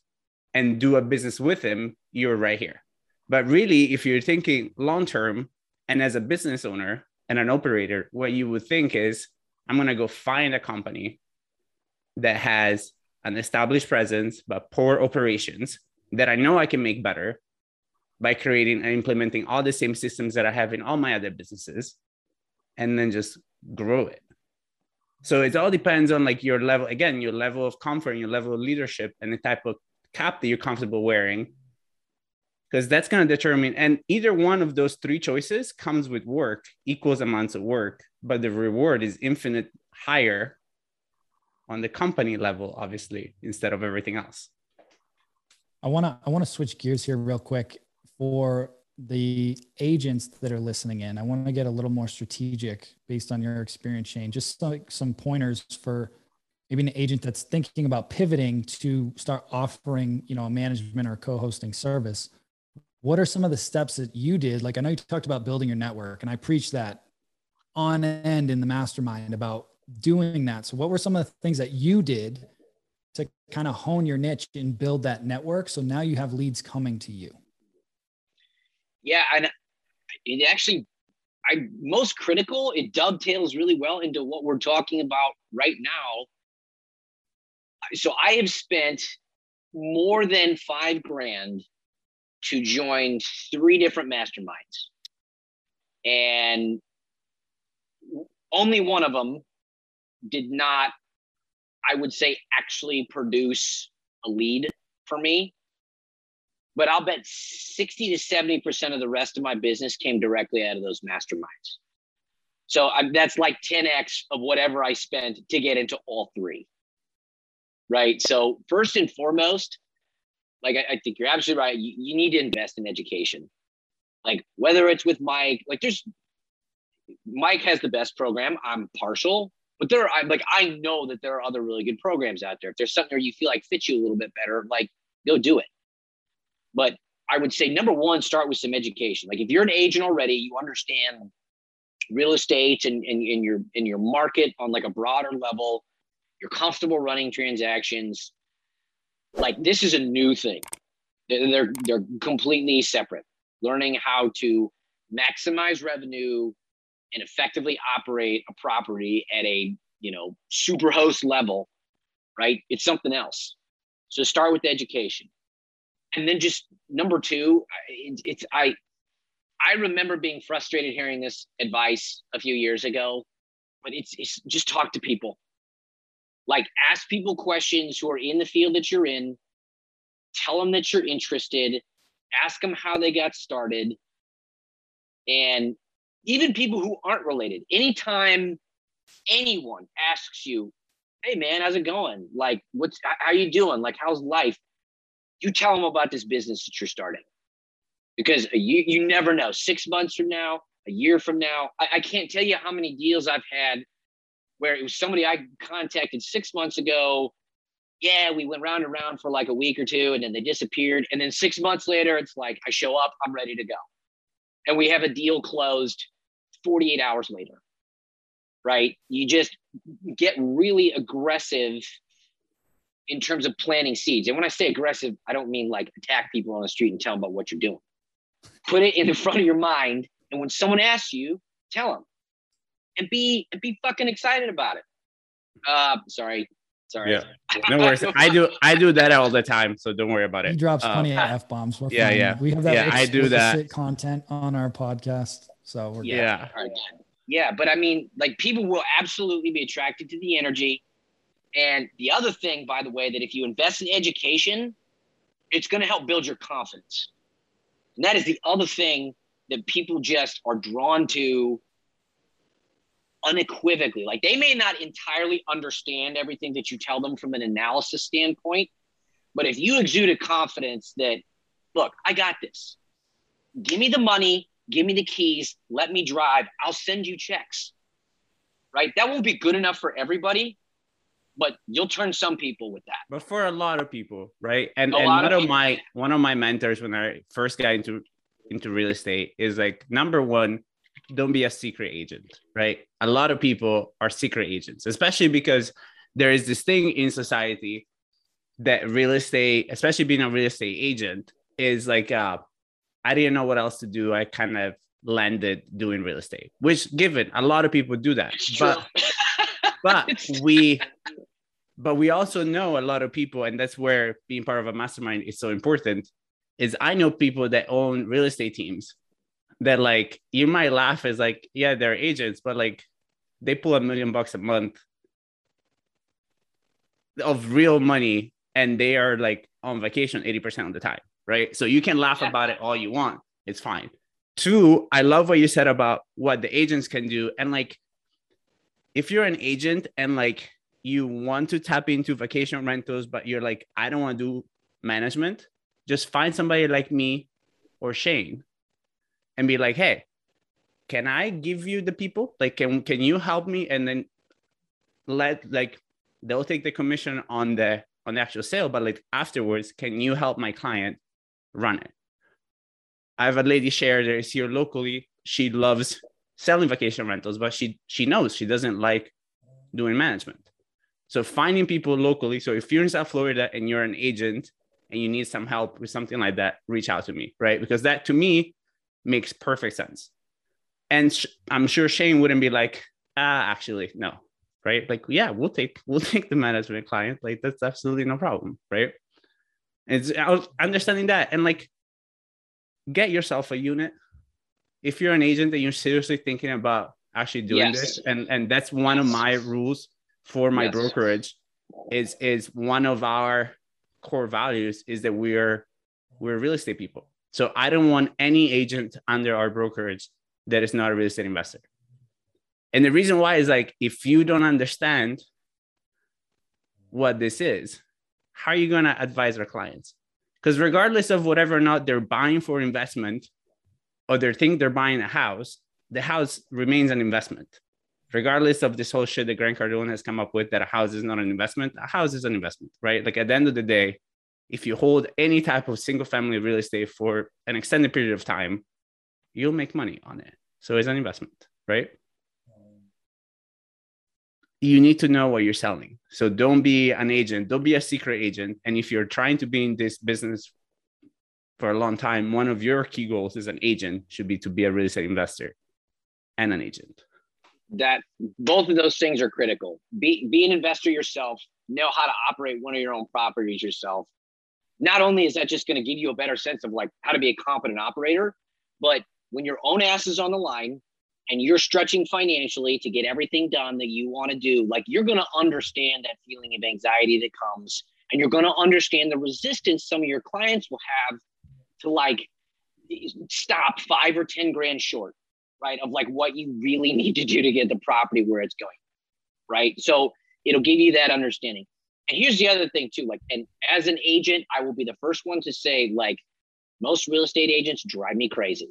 and do a business with him, you're right here. But really, if you're thinking long term and as a business owner and an operator, what you would think is I'm going to go find a company that has an established presence but poor operations that I know I can make better by creating and implementing all the same systems that I have in all my other businesses and then just grow it. So it all depends on like your level, again, your level of comfort, your level of leadership, and the type of cap that you're comfortable wearing. Because that's going to determine, and either one of those three choices comes with work, equals amounts of work, but the reward is infinite higher on the company level, obviously, instead of everything else. I want to I want to switch gears here real quick for the agents that are listening in. I want to get a little more strategic based on your experience, Shane. Just like some pointers for maybe an agent that's thinking about pivoting to start offering, you know, a management or co-hosting service. What are some of the steps that you did? Like I know you talked about building your network, and I preach that on end in the mastermind about doing that. So, what were some of the things that you did to kind of hone your niche and build that network? So now you have leads coming to you. Yeah, and it actually, I'm most critical. It dovetails really well into what we're talking about right now. So I have spent more than five grand to join three different masterminds, and only one of them did not, I would say, actually produce a lead for me. But I'll bet 60 to 70% of the rest of my business came directly out of those masterminds. So I, that's like 10x of whatever I spent to get into all three. Right. So, first and foremost, like I, I think you're absolutely right. You, you need to invest in education. Like whether it's with Mike, like there's Mike has the best program. I'm partial, but there are like I know that there are other really good programs out there. If there's something where you feel like fits you a little bit better, like go do it. But I would say number one, start with some education. Like if you're an agent already, you understand real estate and, and your in your market on like a broader level, you're comfortable running transactions. Like this is a new thing. They're they're completely separate. Learning how to maximize revenue and effectively operate a property at a you know super host level, right? It's something else. So start with education and then just number two, it, it's I I remember being frustrated hearing this advice a few years ago, but it's, it's just talk to people. Like ask people questions who are in the field that you're in. Tell them that you're interested. Ask them how they got started. And even people who aren't related, anytime anyone asks you, "Hey man, how's it going? Like, what's how you doing? Like, how's life?" You tell them about this business that you're starting. Because you, you never know. Six months from now a year from now I, I can't tell you how many deals i've had where it was somebody i contacted six months ago. Yeah we went round and round for like a week or two and then they disappeared. And then six months later it's like i show up i'm ready to go. And we have a deal closed 48 hours later right? You just get really aggressive in terms of planting seeds. And when I say aggressive, I don't mean like attack people on the street and tell them about what you're doing. Put it in the front of your mind, and when someone asks you, tell them, and be and be fucking excited about it. Uh, sorry, sorry. Yeah, no worries. I do I do that all the time, so don't worry about it. He drops plenty of f bombs. Yeah, fine. yeah. We have that. Yeah, I do that content on our podcast, so we're yeah. Yeah. yeah, but I mean, like people will absolutely be attracted to the energy and the other thing, by the way, that if you invest in education, it's going to help build your confidence. And that is the other thing that people just are drawn to unequivocally. Like they may not entirely understand everything that you tell them from an analysis standpoint, but if you exude a confidence that, look, I got this, give me the money, give me the keys, let me drive, I'll send you checks. Right? That won't be good enough for everybody, but you'll turn some people with that. But for a lot of people, right? And, and one of, of my one of my mentors when I first got into into real estate is like number one, don't be a secret agent, right? A lot of people are secret agents, especially because there is this thing in society that real estate, especially being a real estate agent, is like uh I didn't know what else to do. I kind of landed doing real estate, which given a lot of people do that. But but we but we also know a lot of people and that's where being part of a mastermind is so important is i know people that own real estate teams that like you might laugh as like yeah they're agents but like they pull a million bucks a month of real money and they are like on vacation 80% of the time right? So you can laugh yeah. about it all you want. It's fine. Two i love what you said about what the agents can do and like if you're an agent and like you want to tap into vacation rentals, but you're like, I don't want to do management, just find somebody like me or Shane and be like, hey, can I give you the people? Like, can can you help me? And then let like they'll take the commission on the on the actual sale, but like afterwards, can you help my client run it? I have a lady share that is here locally. She loves selling vacation rentals, but she she knows she doesn't like doing management. So finding people locally. So if you're in South Florida and you're an agent and you need some help with something like that, reach out to me, right? Because that to me makes perfect sense. And sh- I'm sure Shane wouldn't be like, ah, actually, no, right? Like, yeah, we'll take we'll take the management client. Like that's absolutely no problem, right? It's understanding that and like get yourself a unit if you're an agent and you're seriously thinking about actually doing yes. this, and and that's one of my rules for my yes. brokerage, is is one of our core values is that we're we're real estate people. So I don't want any agent under our brokerage that is not a real estate investor. And the reason why is like if you don't understand what this is, how are you going to advise our clients? Because regardless of whatever or not they're buying for investment, or they think they're buying a house, the house remains an investment. Regardless of this whole shit that Grant Cardone has come up with that a house is not an investment, a house is an investment, right? Like at the end of the day, if you hold any type of single family real estate for an extended period of time, you'll make money on it. So it's an investment, right? You need to know what you're selling. So don't be an agent, don't be a secret agent. And if you're trying to be in this business for a long time, one of your key goals as an agent should be to be a real estate investor and an agent. That both of those things are critical. Be be an investor yourself, know how to operate one of your own properties yourself. Not only is that just going to give you a better sense of like how to be a competent operator, but when your own ass is on the line and you're stretching financially to get everything done that you want to do, like you're going to understand that feeling of anxiety that comes and you're going to understand the resistance some of your clients will have to like stop five or 10 grand short, right? Of like what you really need to do to get the property where it's going, right? So it'll give you that understanding. And here's the other thing too, like, and as an agent, I will be the first one to say, like, most real estate agents drive me crazy,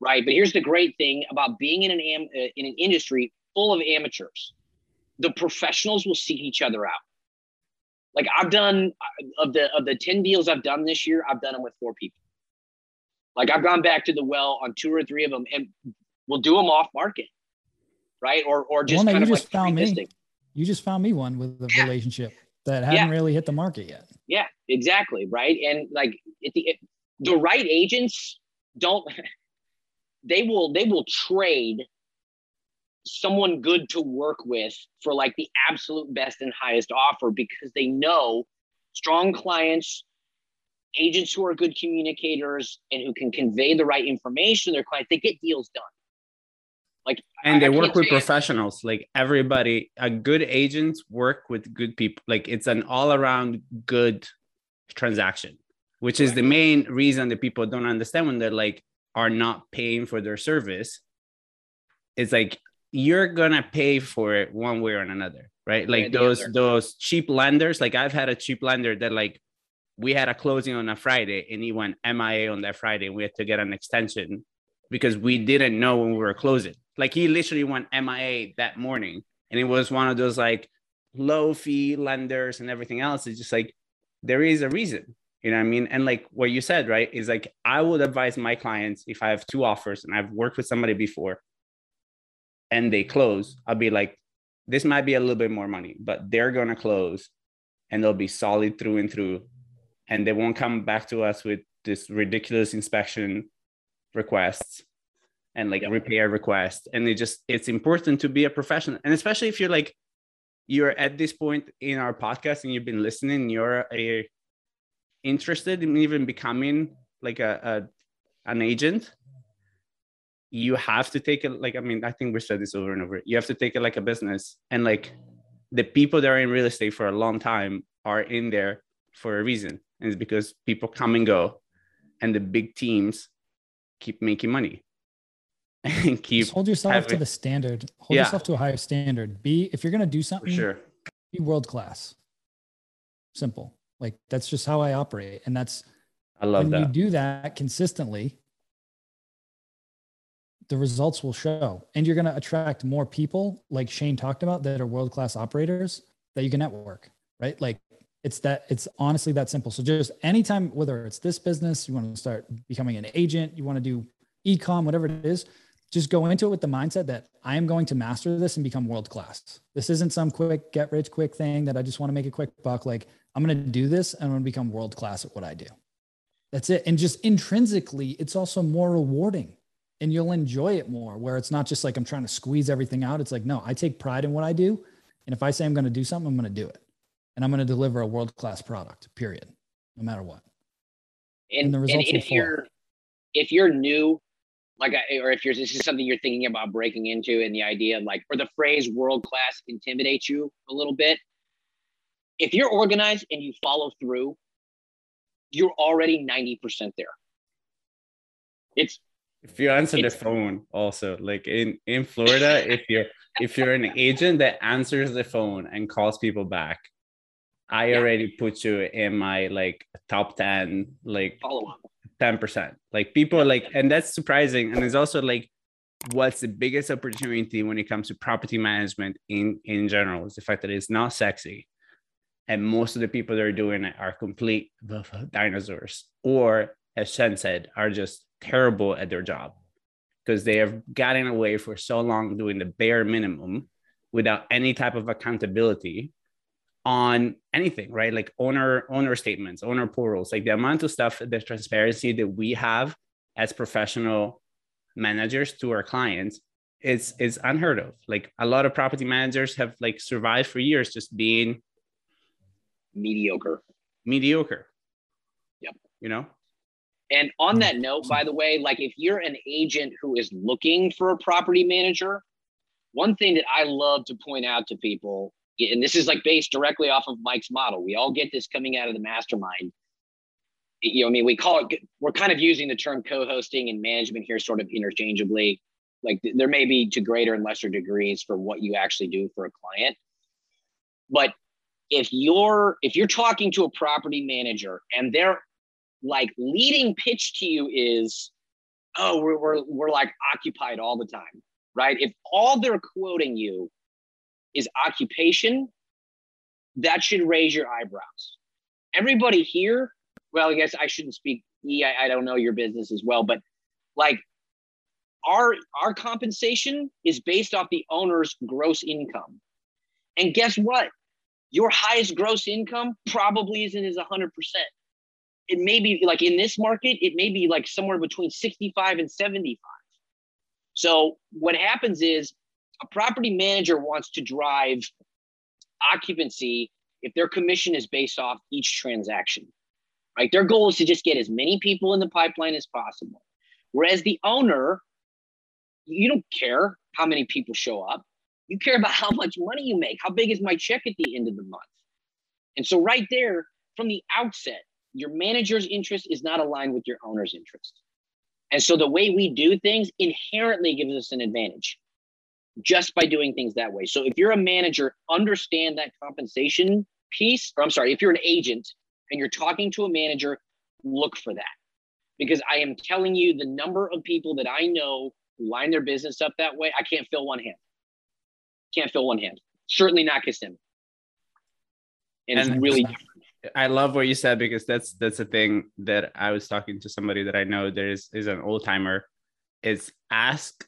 right? But here's the great thing about being in an am- uh, in an industry full of amateurs: the professionals will seek each other out. Like I've done of the of the 10 deals I've done this year, I've done them with four people. Like I've gone back to the well on two or three of them and we'll do them off market. Right. Or or just kind of just like found me. You just found me one with a yeah. relationship that hadn't yeah. really hit the market yet. Yeah, exactly. Right. And like the, it, the right agents don't they will they will trade someone good to work with for like the absolute best and highest offer because they know strong clients, agents who are good communicators and who can convey the right information to their clients, they get deals done. Like and they work with professionals. Like everybody, a good agents work with good people. Like it's an all-around good transaction, which is the main reason that people don't understand when they're like are not paying for their service. It's like you're gonna pay for it one way or another, right? Like those other. those cheap lenders. Like I've had a cheap lender that like we had a closing on a Friday and he went MIA on that Friday. We had to get an extension because we didn't know when we were closing. Like he literally went MIA that morning, and it was one of those like low fee lenders and everything else. It's just like there is a reason. You know what I mean? And like what you said, right? Is like I would advise my clients if I have two offers and I've worked with somebody before, and they close, I'll be like, this might be a little bit more money, but they're gonna close and they'll be solid through and through. And they won't come back to us with this ridiculous inspection requests and like yep. repair requests. And it just it's important to be a professional. And especially if you're like you're at this point in our podcast and you've been listening, you're a interested in even becoming like a, a an agent you have to take it like i mean i think we said this over and over you have to take it like a business. And like the people that are in real estate for a long time are in there for a reason. And it's because people come and go and the big teams keep making money. And keep Just hold yourself having, to the standard. Hold yeah. yourself to a higher standard. Be if you're going to do something for sure. be world class simple. Like that's just how i operate. And that's i love when that. you do that consistently the results will show. And you're going to attract more people, like Shane talked about, that are world class operators that you can network, right? Like it's that, it's honestly that simple. So just anytime, whether it's this business, you want to start becoming an agent, you want to do ecom, whatever it is, just go into it with the mindset that I am going to master this and become world class. This isn't some quick get rich quick thing that I just want to make a quick buck. Like I'm going to do this and I'm going to become world class at what I do. That's it. And just intrinsically, it's also more rewarding and you'll enjoy it more where it's not just like I'm trying to squeeze everything out. It's like, no, I take pride in what I do. And if I say I'm going to do something, I'm going to do it. And I'm going to deliver a world class product, period, no matter what. And, and the results and if you're if you're new, like or if you're this is something you're thinking about breaking into and the idea like or the phrase world class intimidates you a little bit. If you're organized and you follow through, you're already 90% there. It's if you answer the phone also like in in florida if you're if you're an agent that answers the phone and calls people back i yeah. already put you in my like top 10 like 10% like people like and that's surprising and it's also like what's the biggest opportunity when it comes to property management in in general is the fact that it's not sexy and most of the people that are doing it are complete dinosaurs or as Shane said are just terrible at their job because they have gotten away for so long doing the bare minimum without any type of accountability on anything right? Like owner owner statements owner portals like the amount of stuff the transparency that we have as professional managers to our clients is is unheard of. Like a lot of property managers have like survived for years just being mediocre. mediocre. Yep. You know and on that mm-hmm. note by the way like if you're an agent who is looking for a property manager one thing that i love to point out to people and this is like based directly off of mike's model we all get this coming out of the mastermind you know, I mean, we call it, we're kind of using the term co hosting and management here sort of interchangeably. Like there may be to greater and lesser degrees for what you actually do for a client. But if you're if you're talking to a property manager and their like leading pitch to you is, oh, we're, we're, we're like occupied all the time, right? If all they're quoting you is occupation, that should raise your eyebrows. Everybody here well, I guess I shouldn't speak. Yeah, I don't know your business as well, but like our our compensation is based off the owner's gross income. And guess what? Your highest gross income probably isn't as 100%. It may be like in this market, it may be like somewhere between 65 and 75. So what happens is a property manager wants to drive occupancy if their commission is based off each transaction right? Their goal is to just get as many people in the pipeline as possible. Whereas the owner, you don't care how many people show up. You care about how much money you make. How big is my check at the end of the month? And so, right there, from the outset, your manager's interest is not aligned with your owner's interest. And so, the way we do things inherently gives us an advantage just by doing things that way. So, if you're a manager, understand that compensation piece, or I'm sorry, if you're an agent, and you're talking to a manager, look for that. Because I am telling you, the number of people that I know who line their business up that way, I can't fill one hand. Can't fill one hand. Certainly not Kissimmee. And, and it's really different. I love what you said because that's that's a thing that I was talking to somebody that I know there is is an old timer. Is ask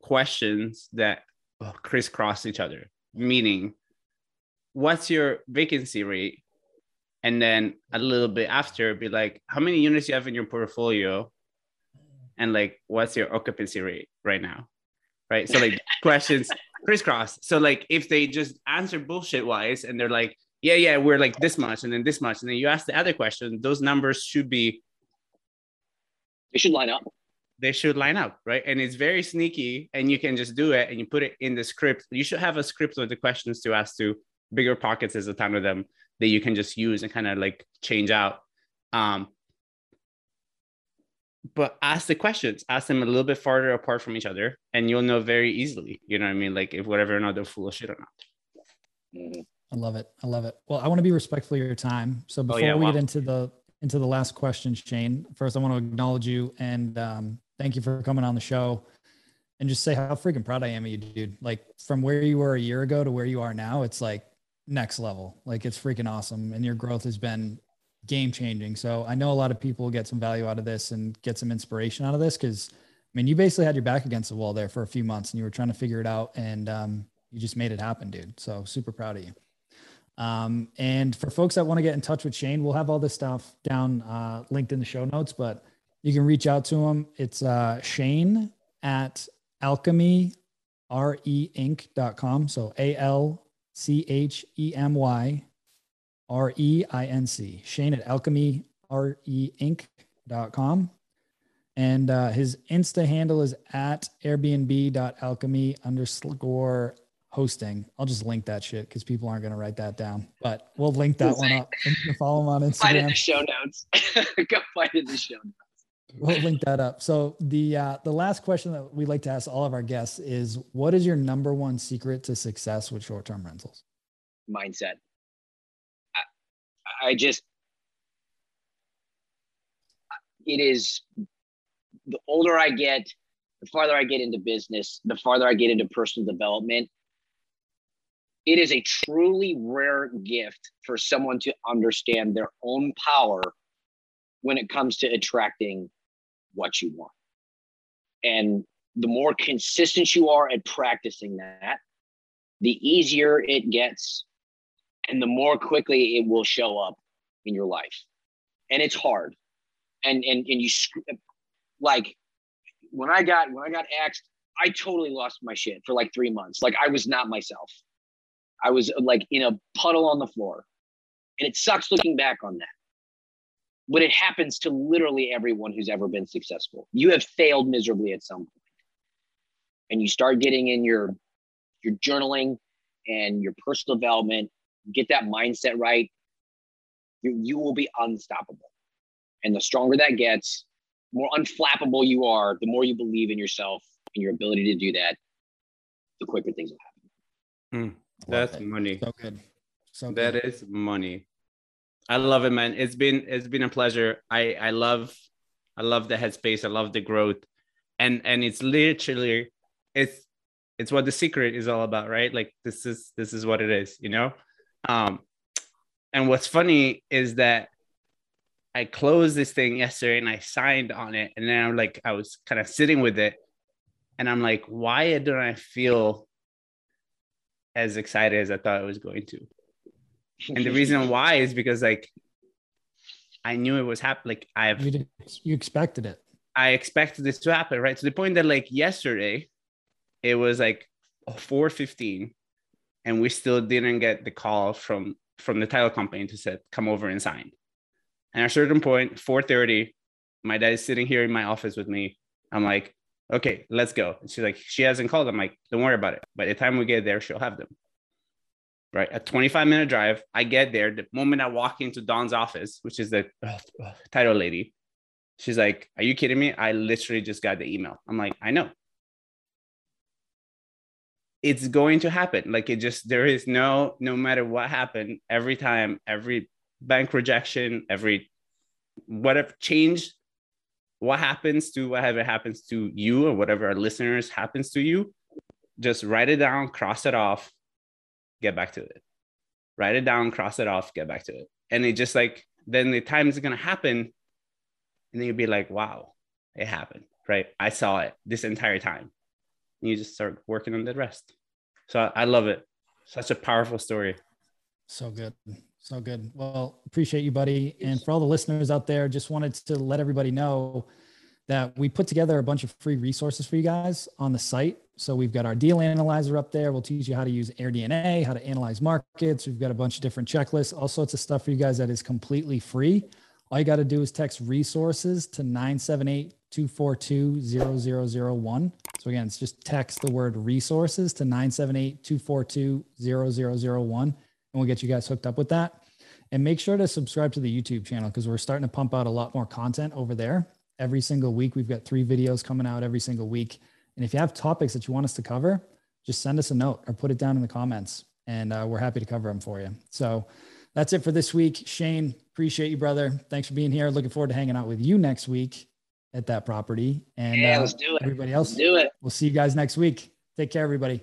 questions that crisscross each other. Meaning, what's your vacancy rate? and then a little bit after be like how many units you have in your portfolio and like what's your occupancy rate right now right so like questions crisscross so like if they just answer bullshit wise and they're like yeah yeah we're like this much and then this much and then you ask the other question those numbers should be they should line up they should line up right and it's very sneaky and you can just do it and you put it in the script you should have a script with the questions to ask to bigger pockets is a ton of them that you can just use and kind of like change out. Um, but ask the questions, ask them a little bit farther apart from each other, and you'll know very easily. You know what I mean? Like if whatever or not they're full of shit or not. I love it. I love it. Well, I want to be respectful of your time. So before oh, yeah, we wow. get into the into the last question, Shane, first I want to acknowledge you and um, thank you for coming on the show and just say how freaking proud I am of you, dude. Like from where you were a year ago to where you are now, it's like next level. Like it's freaking awesome. And your growth has been game changing. So I know a lot of people get some value out of this and get some inspiration out of this because I mean, you basically had your back against the wall there for a few months and you were trying to figure it out and um, you just made it happen, dude. So super proud of you. Um, and for folks that want to get in touch with Shane, we'll have all this stuff down uh, linked in the show notes, but you can reach out to him. It's uh, Shane at alchemy reinc.com. So A L C H E M Y R E I N C. Shane at alchemy R E Inc.com. And uh, his Insta handle is at airbnb.alchemy underscore hosting. I'll just link that shit because people aren't going to write that down, but we'll link that one up. And you can follow him on Instagram. Find in the show notes. Go find it in the show notes we'll link that up. So the uh, the last question that we like to ask all of our guests is, what is your number one secret to success with short term rentals? Mindset. I, I just it is the older I get, the farther I get into business, the farther I get into personal development. It is a truly rare gift for someone to understand their own power when it comes to attracting what you want. And the more consistent you are at practicing that, the easier it gets and the more quickly it will show up in your life. And it's hard. And and and you like when I got when I got axed, I totally lost my shit for like 3 months. Like I was not myself. I was like in a puddle on the floor. And it sucks looking back on that. But it happens to literally everyone who's ever been successful. You have failed miserably at some point. And you start getting in your your journaling and your personal development, get that mindset right, you, you will be unstoppable. And the stronger that gets, the more unflappable you are, the more you believe in yourself and your ability to do that, the quicker things will happen. Mm. That's money. So good. So good. that is money. I love it, man. It's been it's been a pleasure. I I love I love the headspace. I love the growth, and and it's literally it's it's what the secret is all about, right? Like this is this is what it is, you know. Um, and what's funny is that I closed this thing yesterday and I signed on it, and then I'm like I was kind of sitting with it, and I'm like, why don't I feel as excited as I thought I was going to. And the reason why is because like I knew it was happening. Like I have you, you expected it. I expected this to happen, right? To the point that like yesterday, it was like 4:15, and we still didn't get the call from from the title company to say come over and sign. And at a certain point, 4:30, my dad is sitting here in my office with me. I'm like, okay, let's go. And she's like, she hasn't called. I'm like, don't worry about it. By the time we get there, she'll have them. Right. A 25 minute drive. I get there. The moment I walk into Dawn's office, which is the uh, title lady, she's like, Are you kidding me? I literally just got the email. I'm like, I know. It's going to happen. Like it just, there is no, no matter what happened, every time, every bank rejection, every whatever change what happens to whatever happens to you or whatever our listeners happens to you, just write it down, cross it off, get back to it. Write it down, cross it off, get back to it. And it just like, then the time is going to happen. And then you'll be like, wow, it happened, right? I saw it this entire time. And you just start working on the rest. So I, I love it. Such a powerful story. So good. So good. Well, appreciate you, buddy. And for all the listeners out there, just wanted to let everybody know that we put together a bunch of free resources for you guys on the site. So we've got our deal analyzer up there. We'll teach you how to use AirDNA, how to analyze markets. We've got a bunch of different checklists, all sorts of stuff for you guys that is completely free. All you got to do is text resources to 978 242 0001. So again, it's just text the word resources to 978 242 0001 and we'll get you guys hooked up with that. And make sure to subscribe to the YouTube channel because we're starting to pump out a lot more content over there. Every single week, we've got three videos coming out every single week. And if you have topics that you want us to cover, just send us a note or put it down in the comments, and uh, we're happy to cover them for you. So that's it for this week. Shane, appreciate you, brother. Thanks for being here. Looking forward to hanging out with you next week at that property. And yeah, uh, let's do it. Everybody else, let's do it. We'll see you guys next week. Take care, everybody.